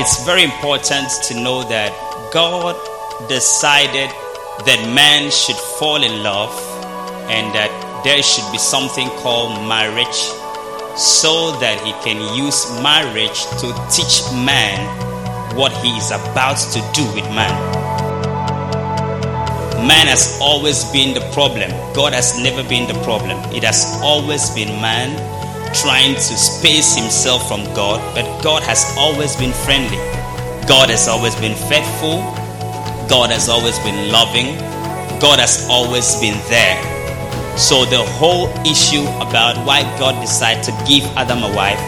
it's very important to know that God decided that man should fall in love and that there should be something called marriage so that he can use marriage to teach man what he is about to do with man. Man has always been the problem. God has never been the problem. It has always been man trying to space himself from God, but God has always been friendly. God has always been faithful. God has always been loving. God has always been there. So the whole issue about why God decided to give Adam a wife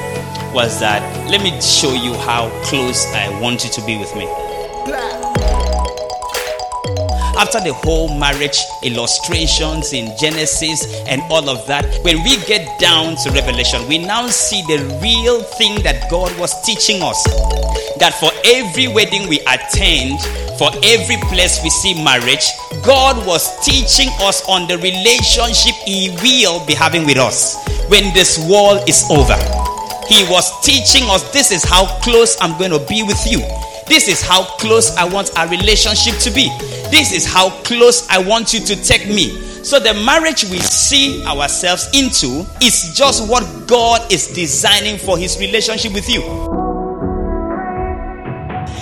was that let me show you how close I want you to be with me after the whole marriage illustrations in Genesis and all of that, when we get down to Revelation, we now see the real thing that God was teaching us. That for every wedding we attend, for every place we see marriage, God was teaching us on the relationship He will be having with us when this world is over. He was teaching us this is how close I'm going to be with you. This is how close I want our relationship to be. This is how close I want you to take me. So, the marriage we see ourselves into is just what God is designing for His relationship with you.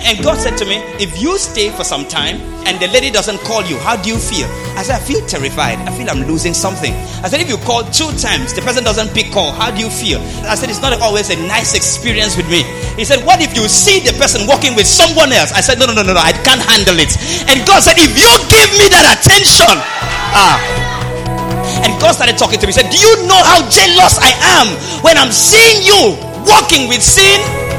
And God said to me, If you stay for some time and the lady doesn't call you, how do you feel? I said, I feel terrified. I feel I'm losing something. I said, If you call two times, the person doesn't pick call, how do you feel? I said, It's not always a nice experience with me. He said, What if you see the person walking with someone else? I said, No, no, no, no, no, I can't handle it. And God said, If you give me that attention, ah. And God started talking to me. He said, Do you know how jealous I am when I'm seeing you walking with sin?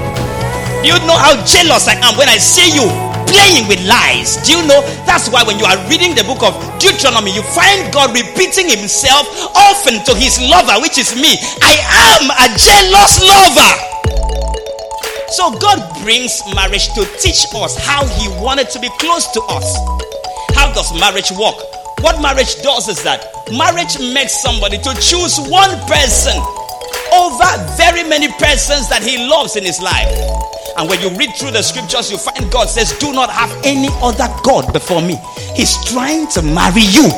Do you know how jealous I am when I see you playing with lies? Do you know that's why when you are reading the book of Deuteronomy, you find God repeating himself often to his lover, which is me. I am a jealous lover. So God brings marriage to teach us how he wanted to be close to us. How does marriage work? What marriage does is that marriage makes somebody to choose one person over very many persons that he loves in his life. And when you read through the scriptures, you find God says, Do not have any other God before me. He's trying to marry you.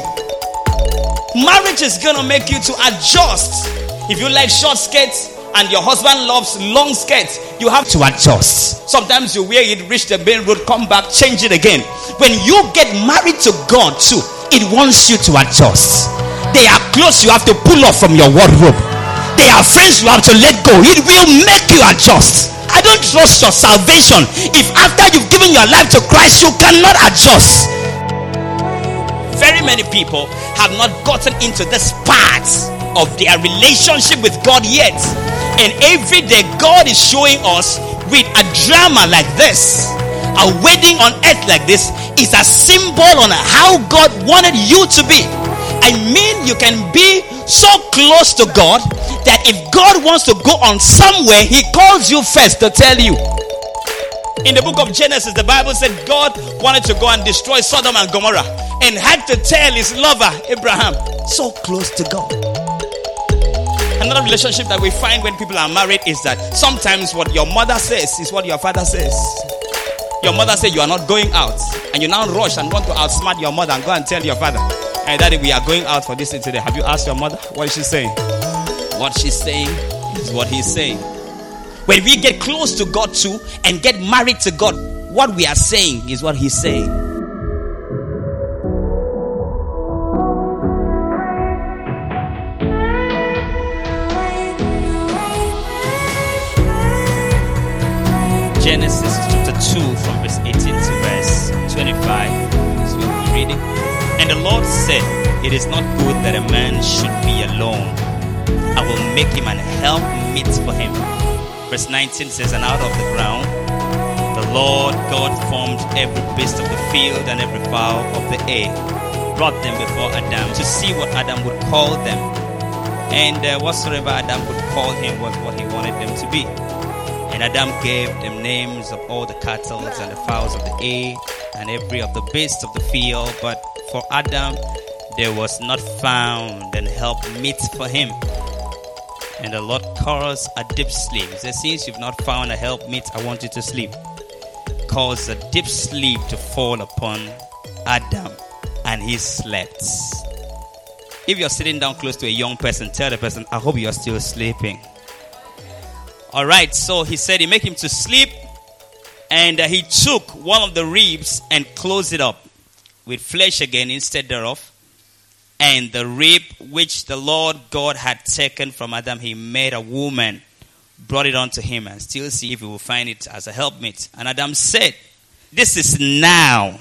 Marriage is going to make you to adjust. If you like short skirts, and your husband loves long skirts, you have to adjust. Sometimes you wear it, reach the main road, come back, change it again. When you get married to God too, it wants you to adjust. They are clothes you have to pull off from your wardrobe. They are friends you have to let go. It will make you adjust. I don't trust your salvation if after you've given your life to Christ you cannot adjust. Very many people have not gotten into this part of their relationship with God yet. And every day, God is showing us with a drama like this, a wedding on earth like this, is a symbol on how God wanted you to be. I mean, you can be so close to God that if God wants to go on somewhere, He calls you first to tell you. In the book of Genesis, the Bible said God wanted to go and destroy Sodom and Gomorrah and had to tell his lover, Abraham, so close to God. Another relationship that we find when people are married is that sometimes what your mother says is what your father says. Your mother said you are not going out, and you now rush and want to outsmart your mother and go and tell your father, Hey, daddy, we are going out for this today. Have you asked your mother what is she saying? What she's saying is what he's saying. When we get close to God too and get married to God, what we are saying is what he's saying. Genesis chapter 2 from verse 18 to verse 25. So we're reading. And the Lord said, It is not good that a man should be alone. I will make him an help meet for him. Verse 19 says, And out of the ground the Lord God formed every beast of the field and every fowl of the air, brought them before Adam to see what Adam would call them. And uh, whatsoever Adam would call him was what he wanted them to be. And Adam gave them names of all the cattle and the fowls of the air and every of the beasts of the field. But for Adam there was not found an help meet for him. And the Lord caused a deep sleep. He Since you've not found a help meet, I want you to sleep. caused a deep sleep to fall upon Adam, and he slept. If you're sitting down close to a young person, tell the person, I hope you're still sleeping. All right, so he said he made him to sleep, and uh, he took one of the ribs and closed it up with flesh again instead thereof. And the rib which the Lord God had taken from Adam, he made a woman, brought it unto him, and still see if he will find it as a helpmate. And Adam said, This is now.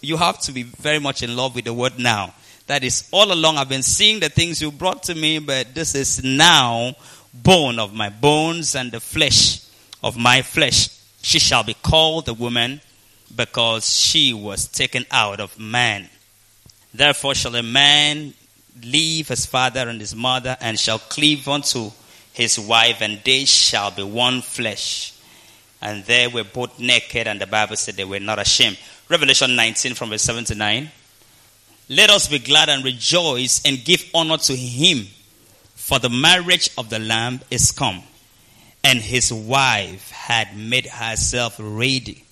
You have to be very much in love with the word now. That is, all along I've been seeing the things you brought to me, but this is now bone of my bones and the flesh of my flesh. She shall be called the woman because she was taken out of man. Therefore shall a man leave his father and his mother and shall cleave unto his wife, and they shall be one flesh. And they were both naked, and the Bible said they were not ashamed. Revelation 19 from verse 7 to 9. Let us be glad and rejoice and give honor to him, for the marriage of the Lamb is come, and his wife had made herself ready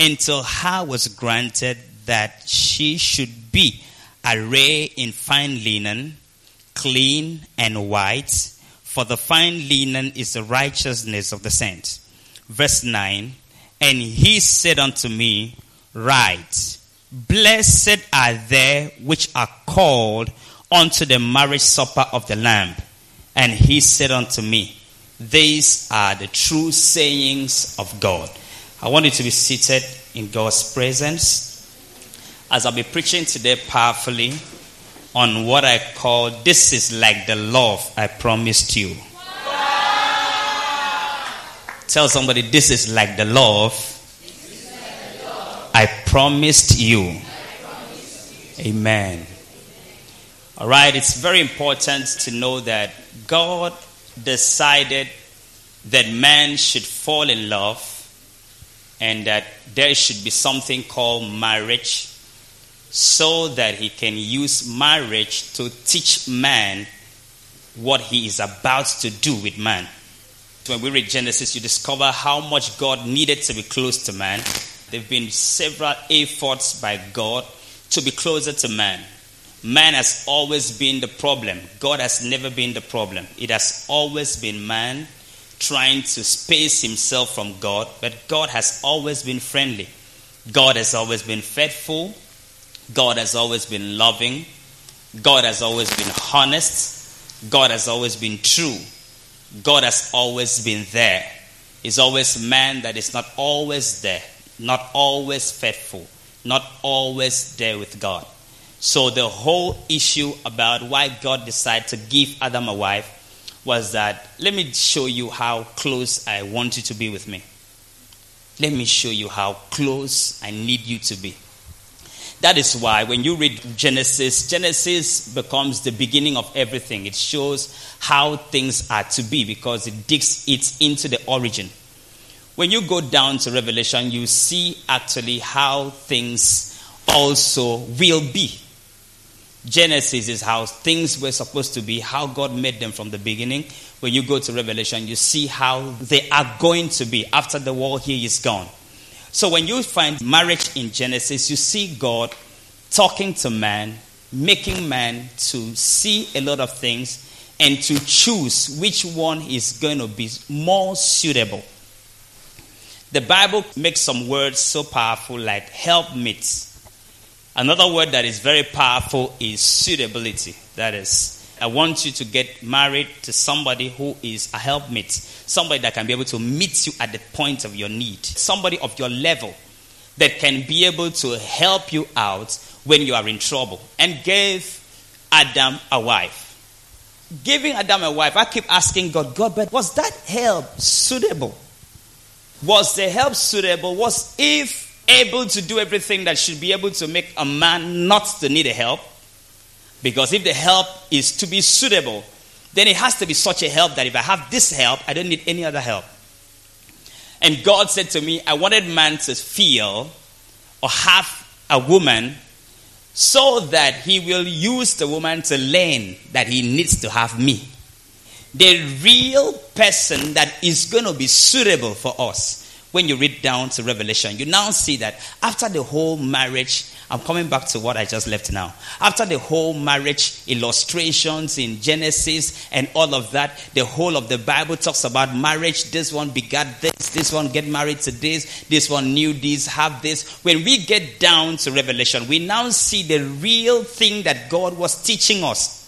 until her was granted that she should be arrayed in fine linen, clean and white, for the fine linen is the righteousness of the saints. Verse 9 And he said unto me, Write, blessed are they which are called unto the marriage supper of the Lamb. And he said unto me, These are the true sayings of God. I want you to be seated in God's presence as I'll be preaching today powerfully on what I call This is like the love I promised you. Tell somebody, This is like the love. I, promised. I promised you. Amen. All right, it's very important to know that God decided that man should fall in love and that there should be something called marriage so that he can use marriage to teach man what he is about to do with man. When we read Genesis, you discover how much God needed to be close to man. There have been several efforts by God to be closer to man. Man has always been the problem. God has never been the problem. It has always been man trying to space himself from God, but God has always been friendly. God has always been faithful. God has always been loving. God has always been honest. God has always been true. God has always been there. It's always man that is not always there, not always faithful, not always there with God. So the whole issue about why God decided to give Adam a wife was that let me show you how close I want you to be with me. Let me show you how close I need you to be. That is why when you read Genesis, Genesis becomes the beginning of everything. It shows how things are to be because it digs it into the origin. When you go down to Revelation, you see actually how things also will be. Genesis is how things were supposed to be, how God made them from the beginning. When you go to Revelation, you see how they are going to be after the world here is gone. So when you find marriage in Genesis, you see God talking to man, making man to see a lot of things and to choose which one is going to be more suitable. The Bible makes some words so powerful like help helpmeet Another word that is very powerful is suitability. That is, I want you to get married to somebody who is a helpmate, somebody that can be able to meet you at the point of your need, somebody of your level that can be able to help you out when you are in trouble. And gave Adam a wife. Giving Adam a wife, I keep asking God, God, but was that help suitable? Was the help suitable? Was if able to do everything that should be able to make a man not to need a help. Because if the help is to be suitable, then it has to be such a help that if I have this help, I don't need any other help. And God said to me, I wanted man to feel or have a woman so that he will use the woman to learn that he needs to have me. The real person that is going to be suitable for us when you read down to Revelation, you now see that after the whole marriage, I'm coming back to what I just left now. After the whole marriage illustrations in Genesis and all of that, the whole of the Bible talks about marriage. This one begat this, this one get married to this, this one knew this, have this. When we get down to Revelation, we now see the real thing that God was teaching us.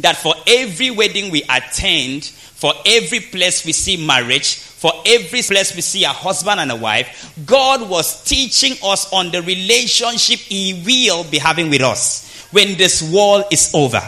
That for every wedding we attend, for every place we see marriage, for every place we see a husband and a wife, God was teaching us on the relationship He will be having with us when this wall is over.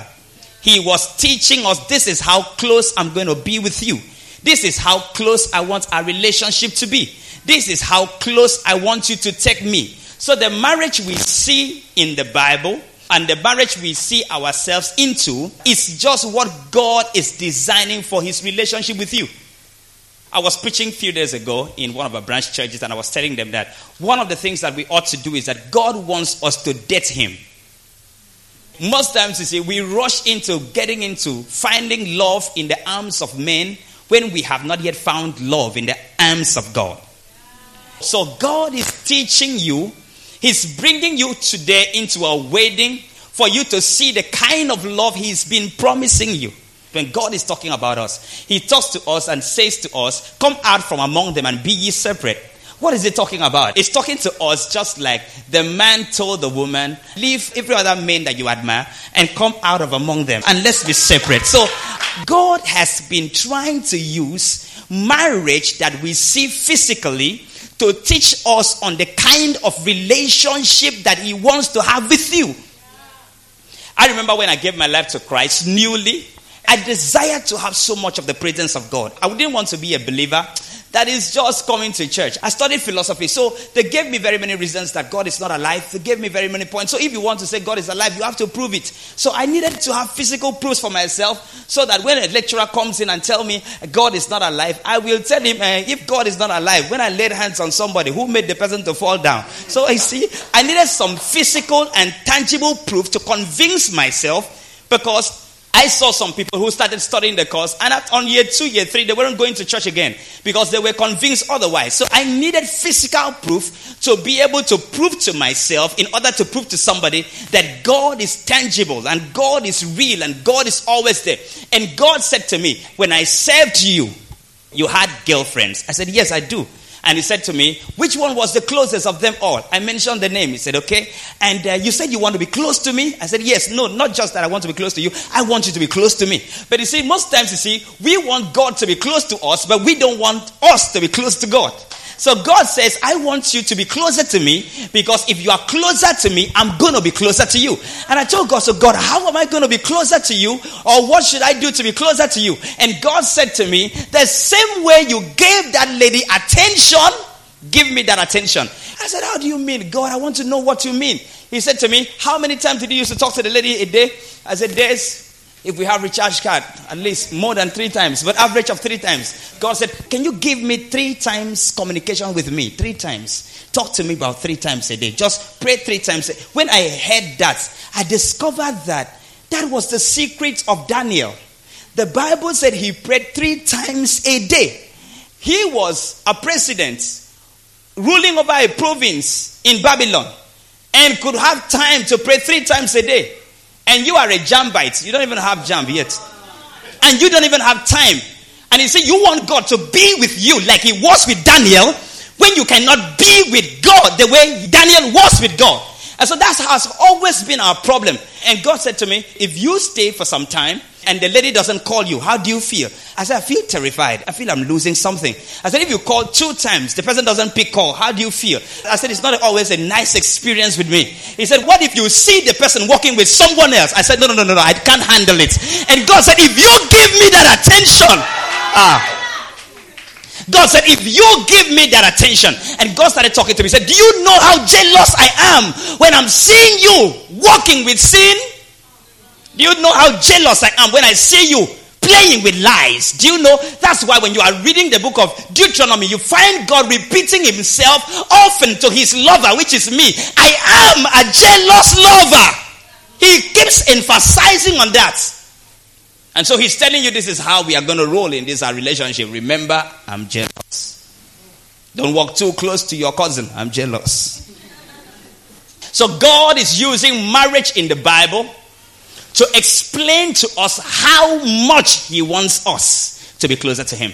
He was teaching us this is how close I'm going to be with you. This is how close I want our relationship to be. This is how close I want you to take me. So, the marriage we see in the Bible and the marriage we see ourselves into is just what God is designing for his relationship with you. I was preaching a few days ago in one of our branch churches, and I was telling them that one of the things that we ought to do is that God wants us to date Him. Most times, you see, we rush into getting into finding love in the arms of men when we have not yet found love in the arms of God. So, God is teaching you He's bringing you today into a wedding for you to see the kind of love He's been promising you. When God is talking about us, He talks to us and says to us, Come out from among them and be ye separate. What is he talking about? It's talking to us just like the man told the woman, Leave every other man that you admire and come out of among them and let's be separate. So, God has been trying to use marriage that we see physically to teach us on the kind of relationship that He wants to have with you. I remember when I gave my life to Christ newly, I desired to have so much of the presence of God. I didn't want to be a believer that is just coming to church. I studied philosophy, so they gave me very many reasons that God is not alive. They gave me very many points. So if you want to say God is alive, you have to prove it. So I needed to have physical proofs for myself so that when a lecturer comes in and tell me God is not alive, I will tell him uh, if God is not alive, when I laid hands on somebody who made the person to fall down. So I see, I needed some physical and tangible proof to convince myself because I saw some people who started studying the course, and on year two, year three, they weren't going to church again because they were convinced otherwise. So I needed physical proof to be able to prove to myself, in order to prove to somebody that God is tangible and God is real and God is always there. And God said to me, When I served you, you had girlfriends. I said, Yes, I do. And he said to me, Which one was the closest of them all? I mentioned the name. He said, Okay. And uh, you said you want to be close to me? I said, Yes. No, not just that I want to be close to you. I want you to be close to me. But you see, most times, you see, we want God to be close to us, but we don't want us to be close to God. So God says, I want you to be closer to me because if you are closer to me, I'm going to be closer to you. And I told God, so God, how am I going to be closer to you? Or what should I do to be closer to you? And God said to me, the same way you gave that lady attention, give me that attention. I said, how do you mean? God, I want to know what you mean. He said to me, how many times did you used to talk to the lady a day? I said, days if we have recharge card, at least more than three times, but average of three times. God said, Can you give me three times communication with me? Three times. Talk to me about three times a day. Just pray three times. When I heard that, I discovered that that was the secret of Daniel. The Bible said he prayed three times a day. He was a president ruling over a province in Babylon and could have time to pray three times a day and you are a jambite, you don't even have jamb yet, and you don't even have time, and you say you want God to be with you like He was with Daniel, when you cannot be with God the way Daniel was with God. And so that has always been our problem. And God said to me, if you stay for some time, and the lady doesn't call you, how do you feel? I said, I feel terrified. I feel I'm losing something. I said, if you call two times, the person doesn't pick call, how do you feel? I said, it's not always a nice experience with me. He said, what if you see the person walking with someone else? I said, no, no, no, no, no, I can't handle it. And God said, if you give me that attention, ah. God said, if you give me that attention, and God started talking to me, said, Do you know how jealous I am when I'm seeing you walking with sin? Do you know how jealous I am when I see you playing with lies? Do you know? That's why when you are reading the book of Deuteronomy, you find God repeating himself often to his lover, which is me. I am a jealous lover. He keeps emphasizing on that. And so he's telling you this is how we are going to roll in this our relationship. Remember, I'm jealous. Don't walk too close to your cousin. I'm jealous. So, God is using marriage in the Bible to explain to us how much He wants us to be closer to Him.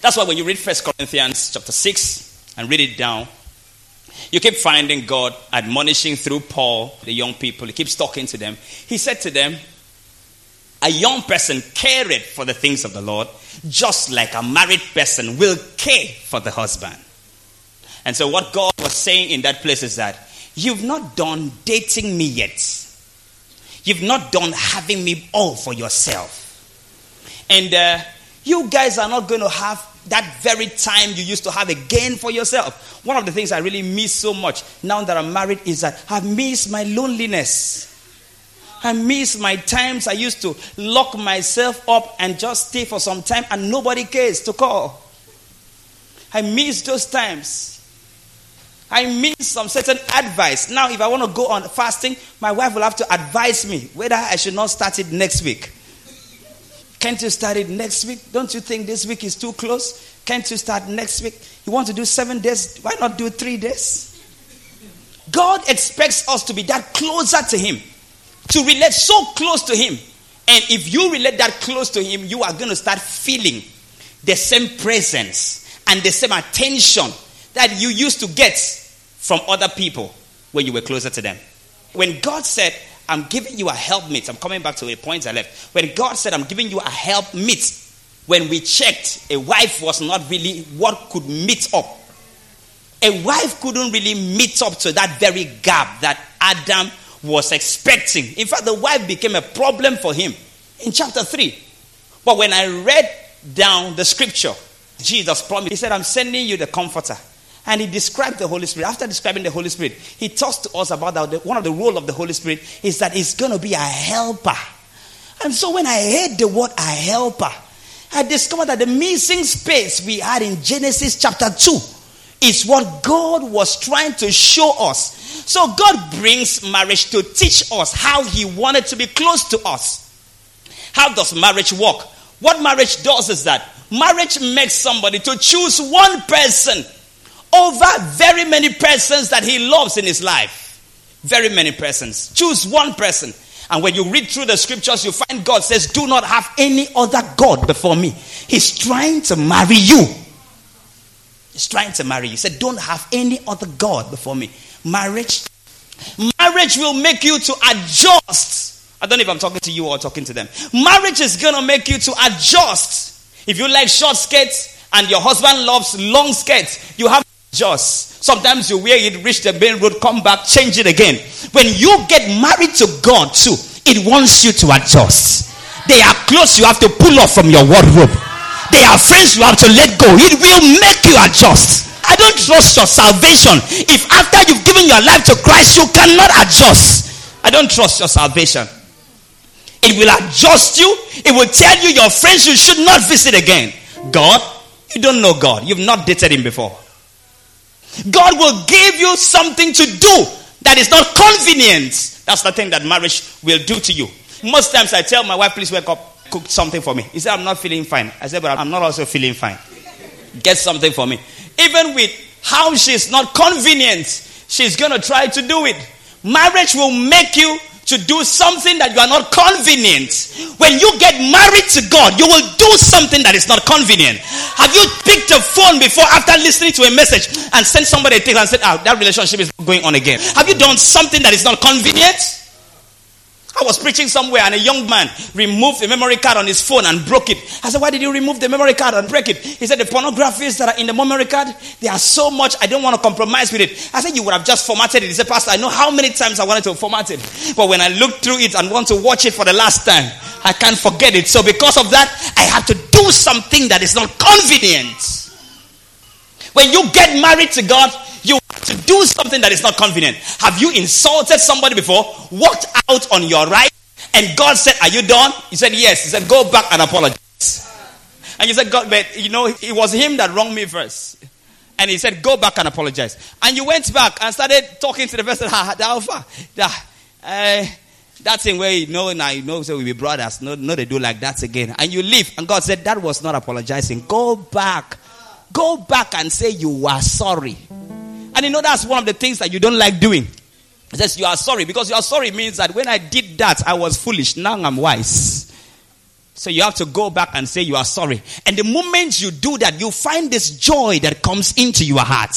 That's why when you read First Corinthians chapter 6 and read it down, you keep finding God admonishing through Paul, the young people. He keeps talking to them. He said to them, A young person cared for the things of the Lord, just like a married person will care for the husband. And so, what God was saying in that place is that you've not done dating me yet. You've not done having me all for yourself. And uh, you guys are not going to have that very time you used to have again for yourself. One of the things I really miss so much now that I'm married is that I miss my loneliness. I miss my times I used to lock myself up and just stay for some time and nobody cares to call. I miss those times. I miss some certain advice. Now, if I want to go on fasting, my wife will have to advise me whether I should not start it next week. Can't you start it next week? Don't you think this week is too close? Can't you start next week? You want to do seven days? Why not do three days? God expects us to be that closer to Him, to relate so close to Him. And if you relate that close to Him, you are going to start feeling the same presence and the same attention that you used to get from other people when you were closer to them. When God said, I'm giving you a helpmeet. I'm coming back to a point I left. When God said, I'm giving you a helpmeet, when we checked, a wife was not really what could meet up. A wife couldn't really meet up to that very gap that Adam was expecting. In fact, the wife became a problem for him in chapter 3. But when I read down the scripture, Jesus promised, He said, I'm sending you the comforter. And he described the Holy Spirit. After describing the Holy Spirit, he talks to us about that. One of the role of the Holy Spirit is that he's going to be a helper. And so when I heard the word a helper, I discovered that the missing space we had in Genesis chapter 2 is what God was trying to show us. So God brings marriage to teach us how he wanted to be close to us. How does marriage work? What marriage does is that marriage makes somebody to choose one person over very many persons that he loves in his life. Very many persons. Choose one person. And when you read through the scriptures, you find God says, Do not have any other God before me. He's trying to marry you. He's trying to marry you. He said, Don't have any other God before me. Marriage. Marriage will make you to adjust. I don't know if I'm talking to you or talking to them. Marriage is going to make you to adjust. If you like short skirts and your husband loves long skirts, you have to adjust. Sometimes you wear it, reach the main road, come back, change it again. When you get married to God too, it wants you to adjust. They are clothes you have to pull off from your wardrobe. They are friends you have to let go. It will make you adjust. I don't trust your salvation. If after you've given your life to Christ, you cannot adjust. I don't trust your salvation. It will adjust you. It will tell you your friends you should not visit again. God, you don't know God. You've not dated him before. God will give you something to do that is not convenient. That's the thing that marriage will do to you. Most times I tell my wife, please wake up, cook something for me. He said, I'm not feeling fine. I said, but I'm not also feeling fine. Get something for me. Even with how she's not convenient, she's going to try to do it. Marriage will make you to do something that you are not convenient. When you get married to God, you will do something that is not convenient. Have you picked a phone before after listening to a message and sent somebody a text and said, ah, that relationship is going on again? Have you done something that is not convenient? I was preaching somewhere and a young man removed a memory card on his phone and broke it. I said, Why did you remove the memory card and break it? He said, The pornographies that are in the memory card, they are so much, I don't want to compromise with it. I said, You would have just formatted it. He said, Pastor, I know how many times I wanted to format it. But when I look through it and want to watch it for the last time, I can't forget it. So because of that, I have to do something that is not convenient. When you get married to God, you to do something that is not convenient. Have you insulted somebody before? Walked out on your right, and God said, Are you done? He said, Yes. He said, Go back and apologize. And you said, God, but you know, it was him that wronged me first. And he said, Go back and apologize. And you went back and started talking to the person, ah, the alpha. The, uh, that thing where you know now you know so we be brothers. No, no, they do like that again. And you leave. And God said, That was not apologizing. Go back go back and say you were sorry. And you know that's one of the things that you don't like doing. It says you are sorry because you are sorry means that when I did that, I was foolish. Now I'm wise. So you have to go back and say you are sorry. And the moment you do that, you find this joy that comes into your heart.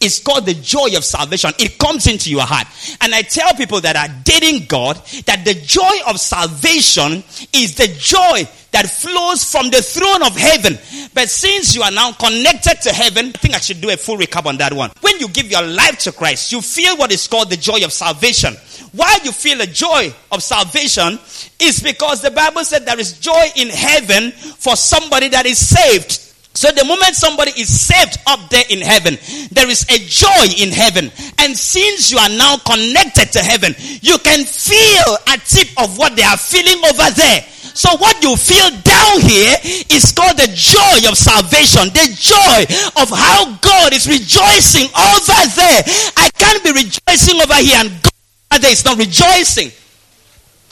It's called the joy of salvation. It comes into your heart. And I tell people that are dating God that the joy of salvation is the joy that flows from the throne of heaven. But since you are now connected to heaven, I think I should do a full recap on that one. When you give your life to Christ, you feel what is called the joy of salvation. Why you feel the joy of salvation is because the Bible said there is joy in heaven for somebody that is saved. So the moment somebody is saved up there in heaven, there is a joy in heaven. And since you are now connected to heaven, you can feel a tip of what they are feeling over there. So what you feel down here is called the joy of salvation, the joy of how God is rejoicing over there. I can't be rejoicing over here and God there is not rejoicing.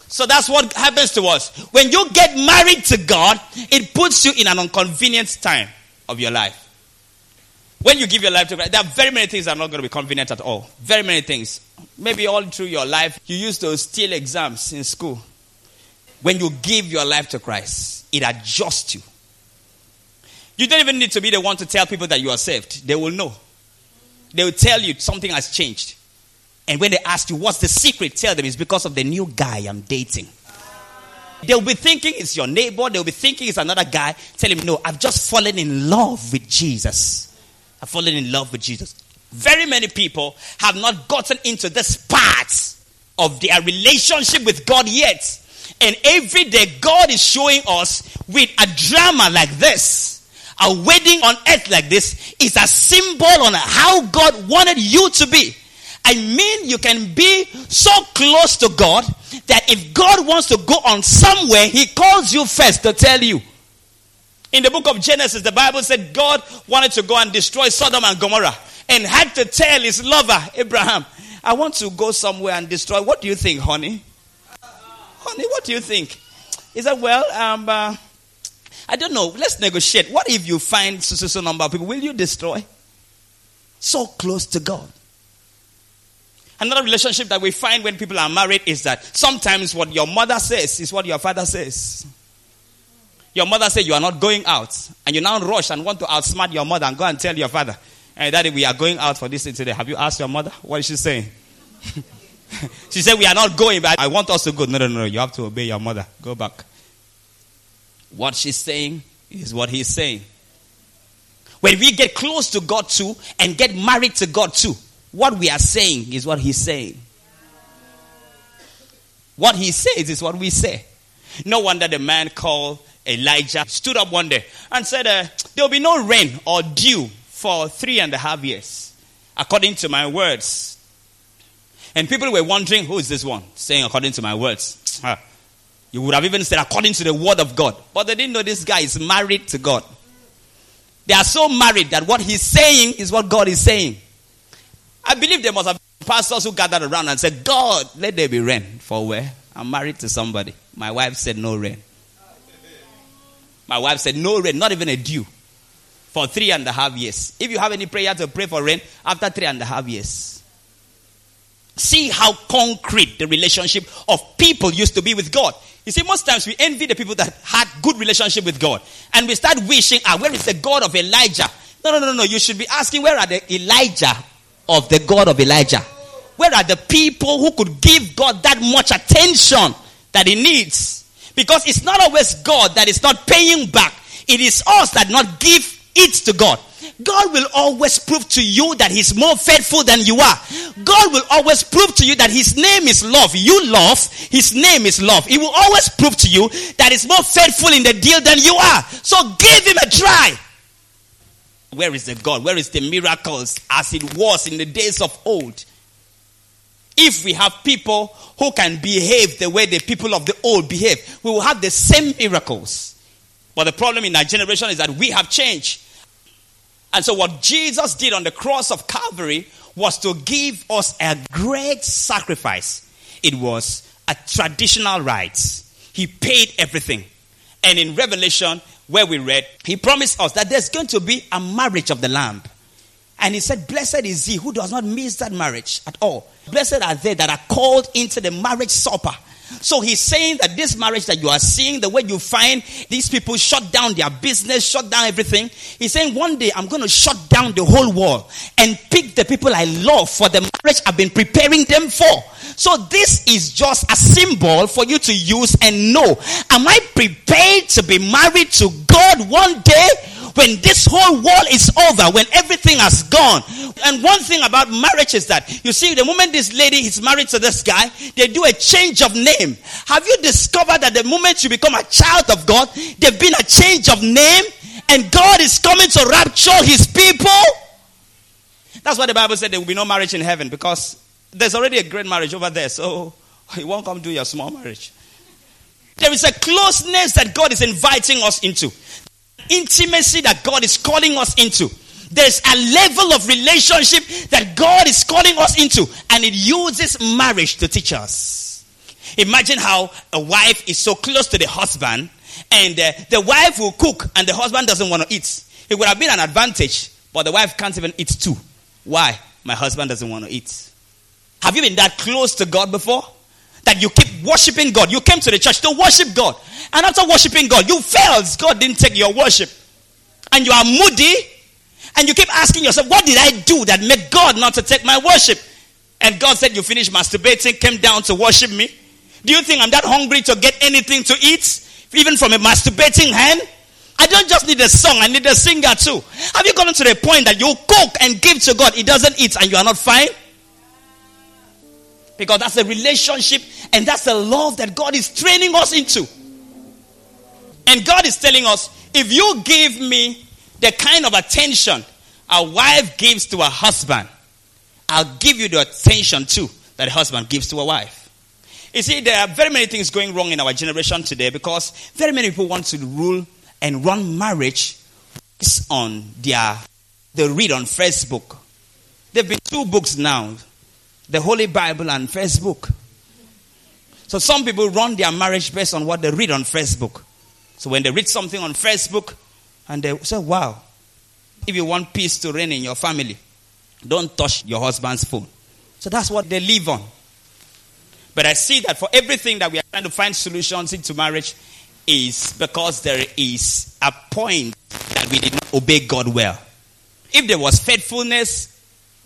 So that's what happens to us. When you get married to God, it puts you in an inconvenient time of your life. When you give your life to God, there are very many things that are not going to be convenient at all. Very many things. Maybe all through your life, you used to steal exams in school. When you give your life to Christ, it adjusts you. You don't even need to be the one to tell people that you are saved. They will know. They will tell you something has changed. And when they ask you, what's the secret? Tell them it's because of the new guy I'm dating. They'll be thinking it's your neighbor. They'll be thinking it's another guy. Tell him, no, I've just fallen in love with Jesus. I've fallen in love with Jesus. Very many people have not gotten into this part of their relationship with God yet. And every day, God is showing us with a drama like this, a wedding on earth like this, is a symbol on how God wanted you to be. I mean, you can be so close to God that if God wants to go on somewhere, He calls you first to tell you. In the book of Genesis, the Bible said God wanted to go and destroy Sodom and Gomorrah and had to tell his lover, Abraham, I want to go somewhere and destroy. What do you think, honey? Honey, what do you think? He said, Well, um, uh, I don't know. Let's negotiate. What if you find so, so, so number of people? Will you destroy? So close to God. Another relationship that we find when people are married is that sometimes what your mother says is what your father says. Your mother says you are not going out, and you now rush and want to outsmart your mother and go and tell your father, hey, Daddy, we are going out for this thing today. Have you asked your mother? What is she saying? she said, We are not going, but I want us to go. No, no, no, you have to obey your mother. Go back. What she's saying is what he's saying. When we get close to God too and get married to God too, what we are saying is what he's saying. What he says is what we say. No wonder the man called Elijah stood up one day and said, uh, There will be no rain or dew for three and a half years, according to my words. And people were wondering, Who is this one saying, according to my words? Ah. You would have even said, According to the word of God. But they didn't know this guy is married to God. They are so married that what he's saying is what God is saying. I believe there must have been pastors who gathered around and said, God, let there be rain. For where? I'm married to somebody. My wife said, No rain. My wife said, No rain, not even a dew. For three and a half years. If you have any prayer to pray for rain, after three and a half years. See how concrete the relationship of people used to be with God. You see, most times we envy the people that had good relationship with God. And we start wishing, ah, where is the God of Elijah? No, no, no, no. You should be asking, where are the Elijah of the God of Elijah? Where are the people who could give God that much attention that he needs? Because it's not always God that is not paying back. It is us that not give it to God. God will always prove to you that He's more faithful than you are. God will always prove to you that His name is love. You love, His name is love. He will always prove to you that He's more faithful in the deal than you are. So give Him a try. Where is the God? Where is the miracles as it was in the days of old? If we have people who can behave the way the people of the old behave, we will have the same miracles. But the problem in our generation is that we have changed. And so, what Jesus did on the cross of Calvary was to give us a great sacrifice. It was a traditional rite. He paid everything. And in Revelation, where we read, he promised us that there's going to be a marriage of the Lamb. And he said, Blessed is he who does not miss that marriage at all. Blessed are they that are called into the marriage supper. So he's saying that this marriage that you are seeing, the way you find these people shut down their business, shut down everything, he's saying one day I'm going to shut down the whole world and pick the people I love for the marriage I've been preparing them for. So this is just a symbol for you to use and know. Am I prepared to be married to God one day? When this whole world is over, when everything has gone. And one thing about marriage is that, you see, the moment this lady is married to this guy, they do a change of name. Have you discovered that the moment you become a child of God, there's been a change of name, and God is coming to rapture his people? That's why the Bible said there will be no marriage in heaven because there's already a great marriage over there, so you won't come do your small marriage. There is a closeness that God is inviting us into intimacy that God is calling us into. There's a level of relationship that God is calling us into, and it uses marriage to teach us. Imagine how a wife is so close to the husband, and uh, the wife will cook, and the husband doesn't want to eat. It would have been an advantage, but the wife can't even eat too. Why? My husband doesn't want to eat. Have you been that close to God before? That you keep worshiping God. You came to the church to worship God. And after worshiping God, you failed. God didn't take your worship. And you are moody. And you keep asking yourself, what did I do that made God not to take my worship? And God said, you finished masturbating, came down to worship me. Do you think I'm that hungry to get anything to eat? Even from a masturbating hand? I don't just need a song, I need a singer too. Have you gotten to the point that you cook and give to God, He doesn't eat, and you are not fine? Because that's a relationship and that's a love that God is training us into. And God is telling us if you give me the kind of attention a wife gives to a husband, I'll give you the attention too that a husband gives to a wife. You see, there are very many things going wrong in our generation today because very many people want to rule and run marriage on their they read on Facebook. There have been two books now the Holy Bible and Facebook. So some people run their marriage based on what they read on Facebook. So when they read something on Facebook and they say, wow, if you want peace to reign in your family, don't touch your husband's phone. So that's what they live on. But I see that for everything that we are trying to find solutions into marriage is because there is a point that we did not obey God well. If there was faithfulness,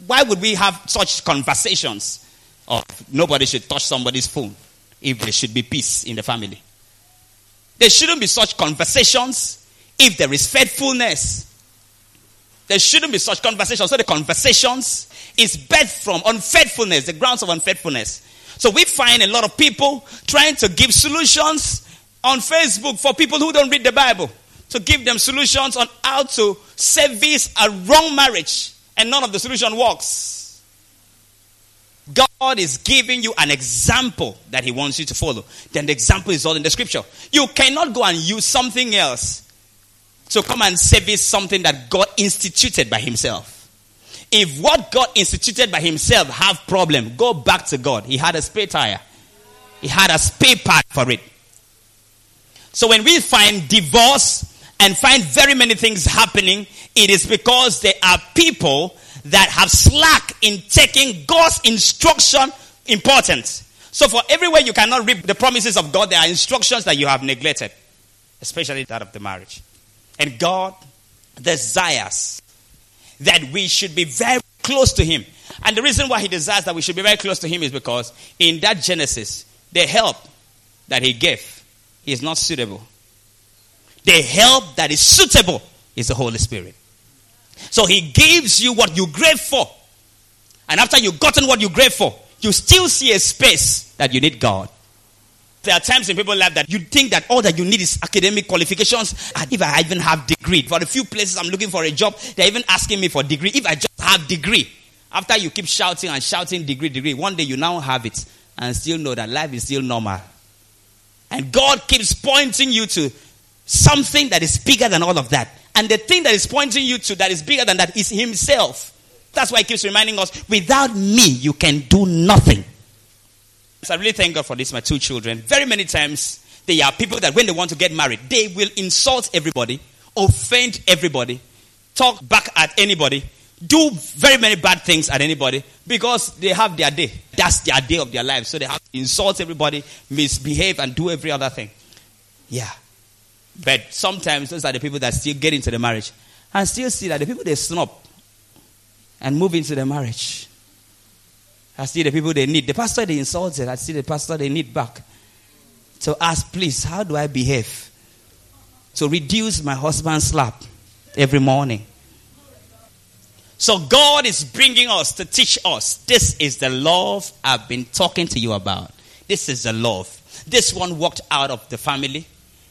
why would we have such conversations of nobody should touch somebody's phone if there should be peace in the family? There shouldn't be such conversations if there is faithfulness. There shouldn't be such conversations. So the conversations is birthed from unfaithfulness, the grounds of unfaithfulness. So we find a lot of people trying to give solutions on Facebook for people who don't read the Bible. To give them solutions on how to service a wrong marriage and none of the solution works. God is giving you an example that He wants you to follow. Then the example is all in the scripture. You cannot go and use something else to come and service something that God instituted by Himself. If what God instituted by Himself have problem, go back to God. He had a spare tire. He had a spare part for it. So when we find divorce and find very many things happening, it is because there are people that have slack in taking God's instruction important. So for everywhere you cannot reap the promises of God, there are instructions that you have neglected, especially that of the marriage. And God desires that we should be very close to Him. And the reason why He desires that we should be very close to Him is because in that Genesis, the help that He gave is not suitable the help that is suitable is the Holy Spirit. So He gives you what you crave for. And after you've gotten what you crave for, you still see a space that you need God. There are times in people's life that you think that all that you need is academic qualifications. And if I even have degree, for a few places I'm looking for a job, they're even asking me for degree. If I just have degree, after you keep shouting and shouting degree, degree, one day you now have it and still know that life is still normal. And God keeps pointing you to something that is bigger than all of that. And the thing that is pointing you to that is bigger than that is Himself. That's why He keeps reminding us without me, you can do nothing. So I really thank God for this, my two children. Very many times They are people that when they want to get married, they will insult everybody, offend everybody, talk back at anybody, do very many bad things at anybody because they have their day. That's their day of their life. So they have to insult everybody, misbehave, and do every other thing. Yeah. But sometimes those are the people that still get into the marriage and still see that the people they snub and move into the marriage. I see the people they need. The pastor they insulted, I see the pastor they need back. So ask, please, how do I behave? To reduce my husband's slap every morning. So God is bringing us to teach us. This is the love I've been talking to you about. This is the love. This one walked out of the family.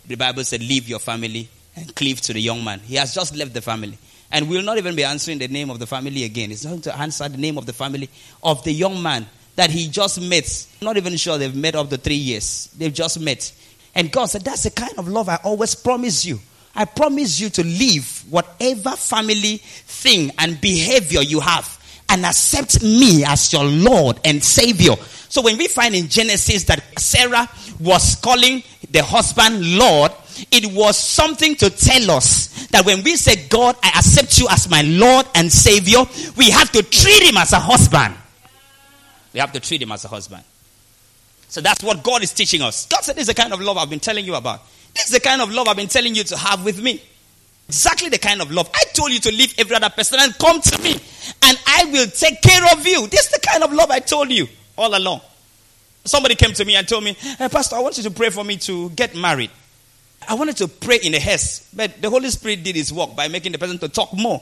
The Bible said, Leave your family and cleave to the young man. He has just left the family. And will not even be answering the name of the family again. He's not going to answer the name of the family of the young man that he just met. Not even sure they've met up to three years. They've just met. And God said, That's the kind of love I always promise you. I promise you to leave whatever family thing and behavior you have and accept me as your Lord and Savior. So when we find in Genesis that Sarah was calling the husband Lord, it was something to tell us that when we say, God, I accept you as my Lord and Savior, we have to treat him as a husband. We have to treat him as a husband. So that's what God is teaching us. God said, This is the kind of love I've been telling you about. This is the kind of love I've been telling you to have with me. Exactly the kind of love. I told you to leave every other person and come to me, and I will take care of you. This is the kind of love I told you all along. Somebody came to me and told me, hey, Pastor, I want you to pray for me to get married. I wanted to pray in a hearse, but the Holy Spirit did his work by making the person to talk more.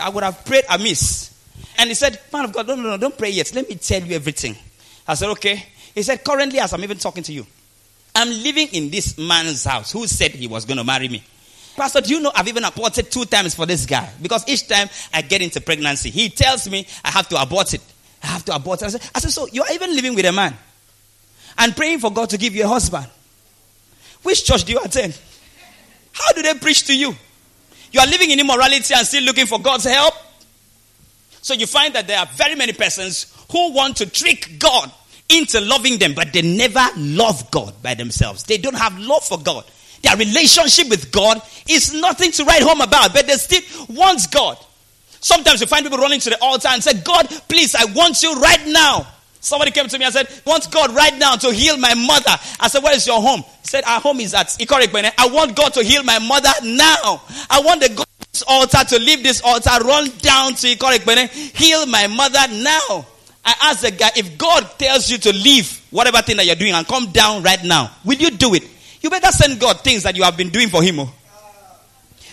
I would have prayed amiss. And he said, Man of God, no, no, no, don't pray yet. Let me tell you everything. I said, Okay. He said, Currently, as I'm even talking to you, I'm living in this man's house who said he was going to marry me. Pastor, do you know I've even aborted two times for this guy? Because each time I get into pregnancy, he tells me I have to abort it. I have to abort it. I said, I said So you're even living with a man and praying for God to give you a husband. Which church do you attend? How do they preach to you? You are living in immorality and still looking for God's help? So you find that there are very many persons who want to trick God into loving them, but they never love God by themselves. They don't have love for God. Their relationship with God is nothing to write home about, but they still want God. Sometimes you find people running to the altar and say, God, please, I want you right now. Somebody came to me and said, want God right now to heal my mother. I said, where is your home? He said, our home is at Ikorikbene. I want God to heal my mother now. I want the God altar to leave this altar, run down to Ikorikbene, heal my mother now. I asked the guy, if God tells you to leave whatever thing that you're doing and come down right now, will you do it? You better send God things that you have been doing for Him. Oh.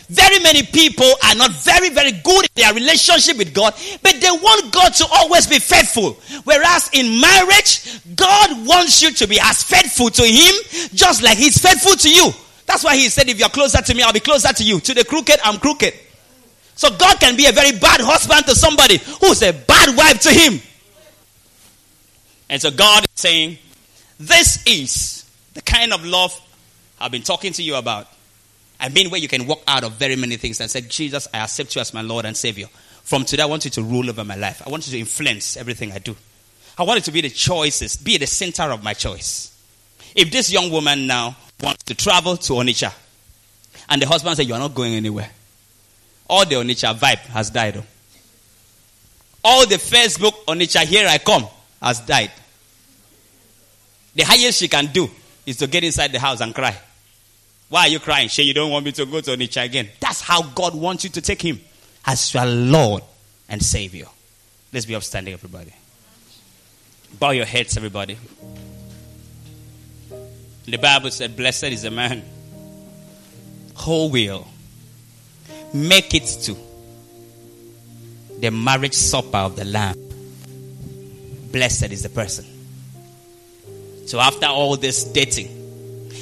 Very many people are not very, very good in their relationship with God, but they want God to always be faithful. Whereas in marriage, God wants you to be as faithful to Him, just like He's faithful to you. That's why He said, If you're closer to me, I'll be closer to you. To the crooked, I'm crooked. So God can be a very bad husband to somebody who's a bad wife to Him. And so God is saying, This is the kind of love I've been talking to you about. I mean, where you can walk out of very many things and say, Jesus, I accept you as my Lord and Savior. From today, I want you to rule over my life. I want you to influence everything I do. I want it to be the choices, be the center of my choice. If this young woman now wants to travel to Onitsha, and the husband says, You are not going anywhere, all the Onitsha vibe has died. Oh. All the Facebook Onitsha, here I come, has died. The highest she can do is to get inside the house and cry. Why are you crying? Shay, you don't want me to go to Onitsha again. That's how God wants you to take him as your Lord and Savior. Let's be upstanding, everybody. Bow your heads, everybody. The Bible said, Blessed is the man who will make it to the marriage supper of the Lamb. Blessed is the person. So, after all this dating,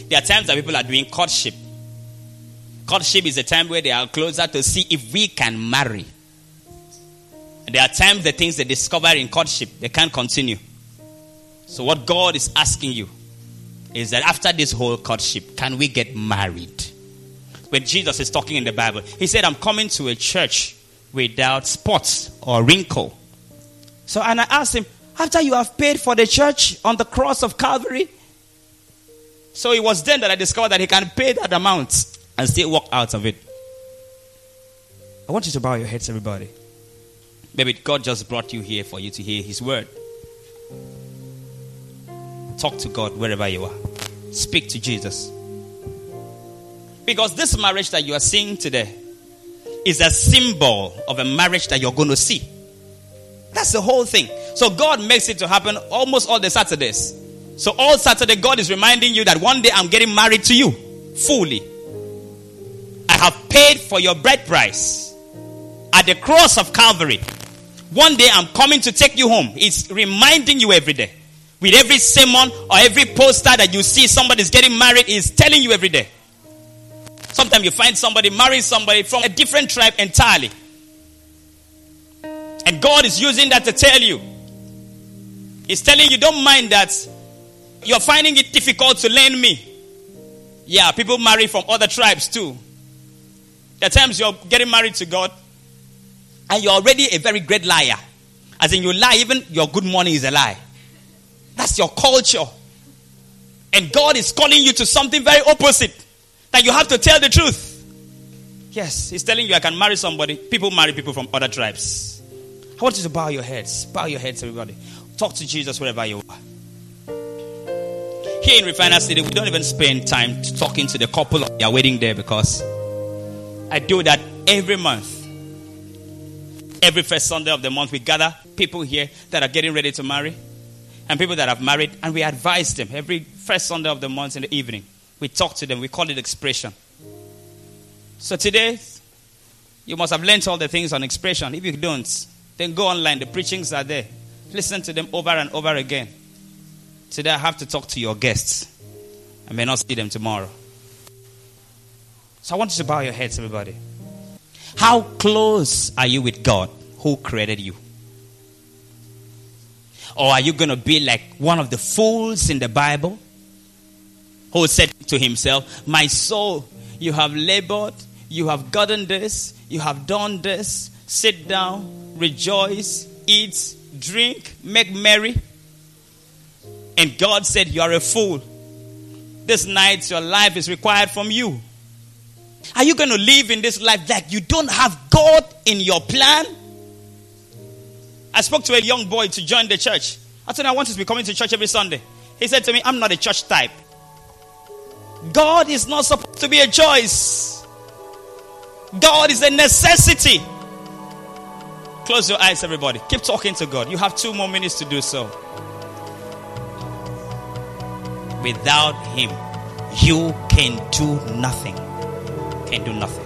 there are times that people are doing courtship. Courtship is a time where they are closer to see if we can marry. There are times the things they discover in courtship, they can't continue. So, what God is asking you is that after this whole courtship, can we get married? When Jesus is talking in the Bible, he said, I'm coming to a church without spots or wrinkle. So, and I asked him, after you have paid for the church on the cross of Calvary, So it was then that I discovered that he can pay that amount and still walk out of it. I want you to bow your heads, everybody. Maybe God just brought you here for you to hear His word. Talk to God wherever you are. Speak to Jesus. Because this marriage that you are seeing today is a symbol of a marriage that you're going to see. That's the whole thing. So God makes it to happen almost all the Saturdays. So all Saturday, God is reminding you that one day I'm getting married to you fully. I have paid for your bride price at the cross of Calvary. One day I'm coming to take you home. It's reminding you every day. With every sermon or every poster that you see somebody's getting married, is telling you every day. Sometimes you find somebody marrying somebody from a different tribe entirely. And God is using that to tell you. He's telling you, don't mind that you're finding it difficult to learn me. Yeah, people marry from other tribes too. There are times you're getting married to God and you're already a very great liar. As in, you lie, even your good morning is a lie. That's your culture. And God is calling you to something very opposite. That you have to tell the truth. Yes, He's telling you I can marry somebody. People marry people from other tribes. I want you to bow your heads. Bow your heads, everybody. Talk to Jesus wherever you are. Here in Refiner City, we don't even spend time talking to the couple on their wedding day because I do that every month. Every first Sunday of the month, we gather people here that are getting ready to marry and people that have married, and we advise them every first Sunday of the month in the evening. We talk to them, we call it expression. So today, you must have learned all the things on expression. If you don't, then go online, the preachings are there. Listen to them over and over again. Today, I have to talk to your guests. I may not see them tomorrow. So I want you to bow your heads, everybody. How close are you with God who created you? Or are you going to be like one of the fools in the Bible who said to himself, My soul, you have labored, you have gotten this, you have done this, sit down, rejoice, eat, drink, make merry. And God said, You are a fool. This night, your life is required from you. Are you going to live in this life that you don't have God in your plan? I spoke to a young boy to join the church. I told him I want to be coming to church every Sunday. He said to me, I'm not a church type. God is not supposed to be a choice. God is a necessity. Close your eyes, everybody. Keep talking to God. You have two more minutes to do so. Without Him, you can do nothing. Can do nothing.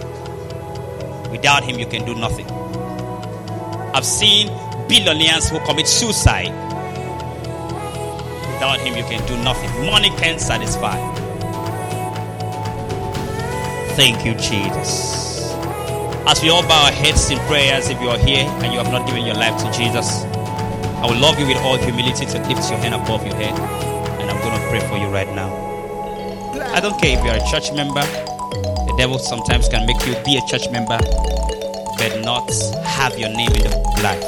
Without Him, you can do nothing. I've seen billionaires who commit suicide. Without Him, you can do nothing. Money can't satisfy. Thank you, Jesus. As we all bow our heads in prayers, if you are here and you have not given your life to Jesus, I will love you with all humility to lift your hand above your head, going to pray for you right now. I don't care if you're a church member, the devil sometimes can make you be a church member, but not have your name in the life.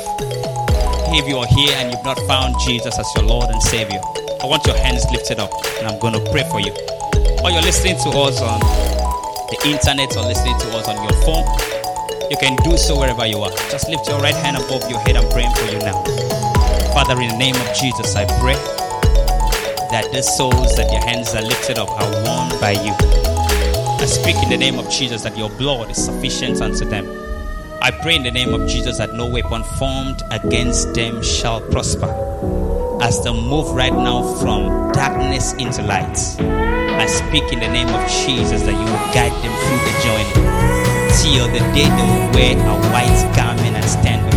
If you are here and you've not found Jesus as your Lord and Savior, I want your hands lifted up, and I'm going to pray for you. Or you're listening to us on the internet or listening to us on your phone, you can do so wherever you are. Just lift your right hand above your head. I'm praying for you now. Father, in the name of Jesus, I pray that the souls that your hands are lifted up are won by you. I speak in the name of Jesus that your blood is sufficient unto them. I pray in the name of Jesus that no weapon formed against them shall prosper. As they move right now from darkness into light, I speak in the name of Jesus that you will guide them through the journey till the day they will wear a white garment and stand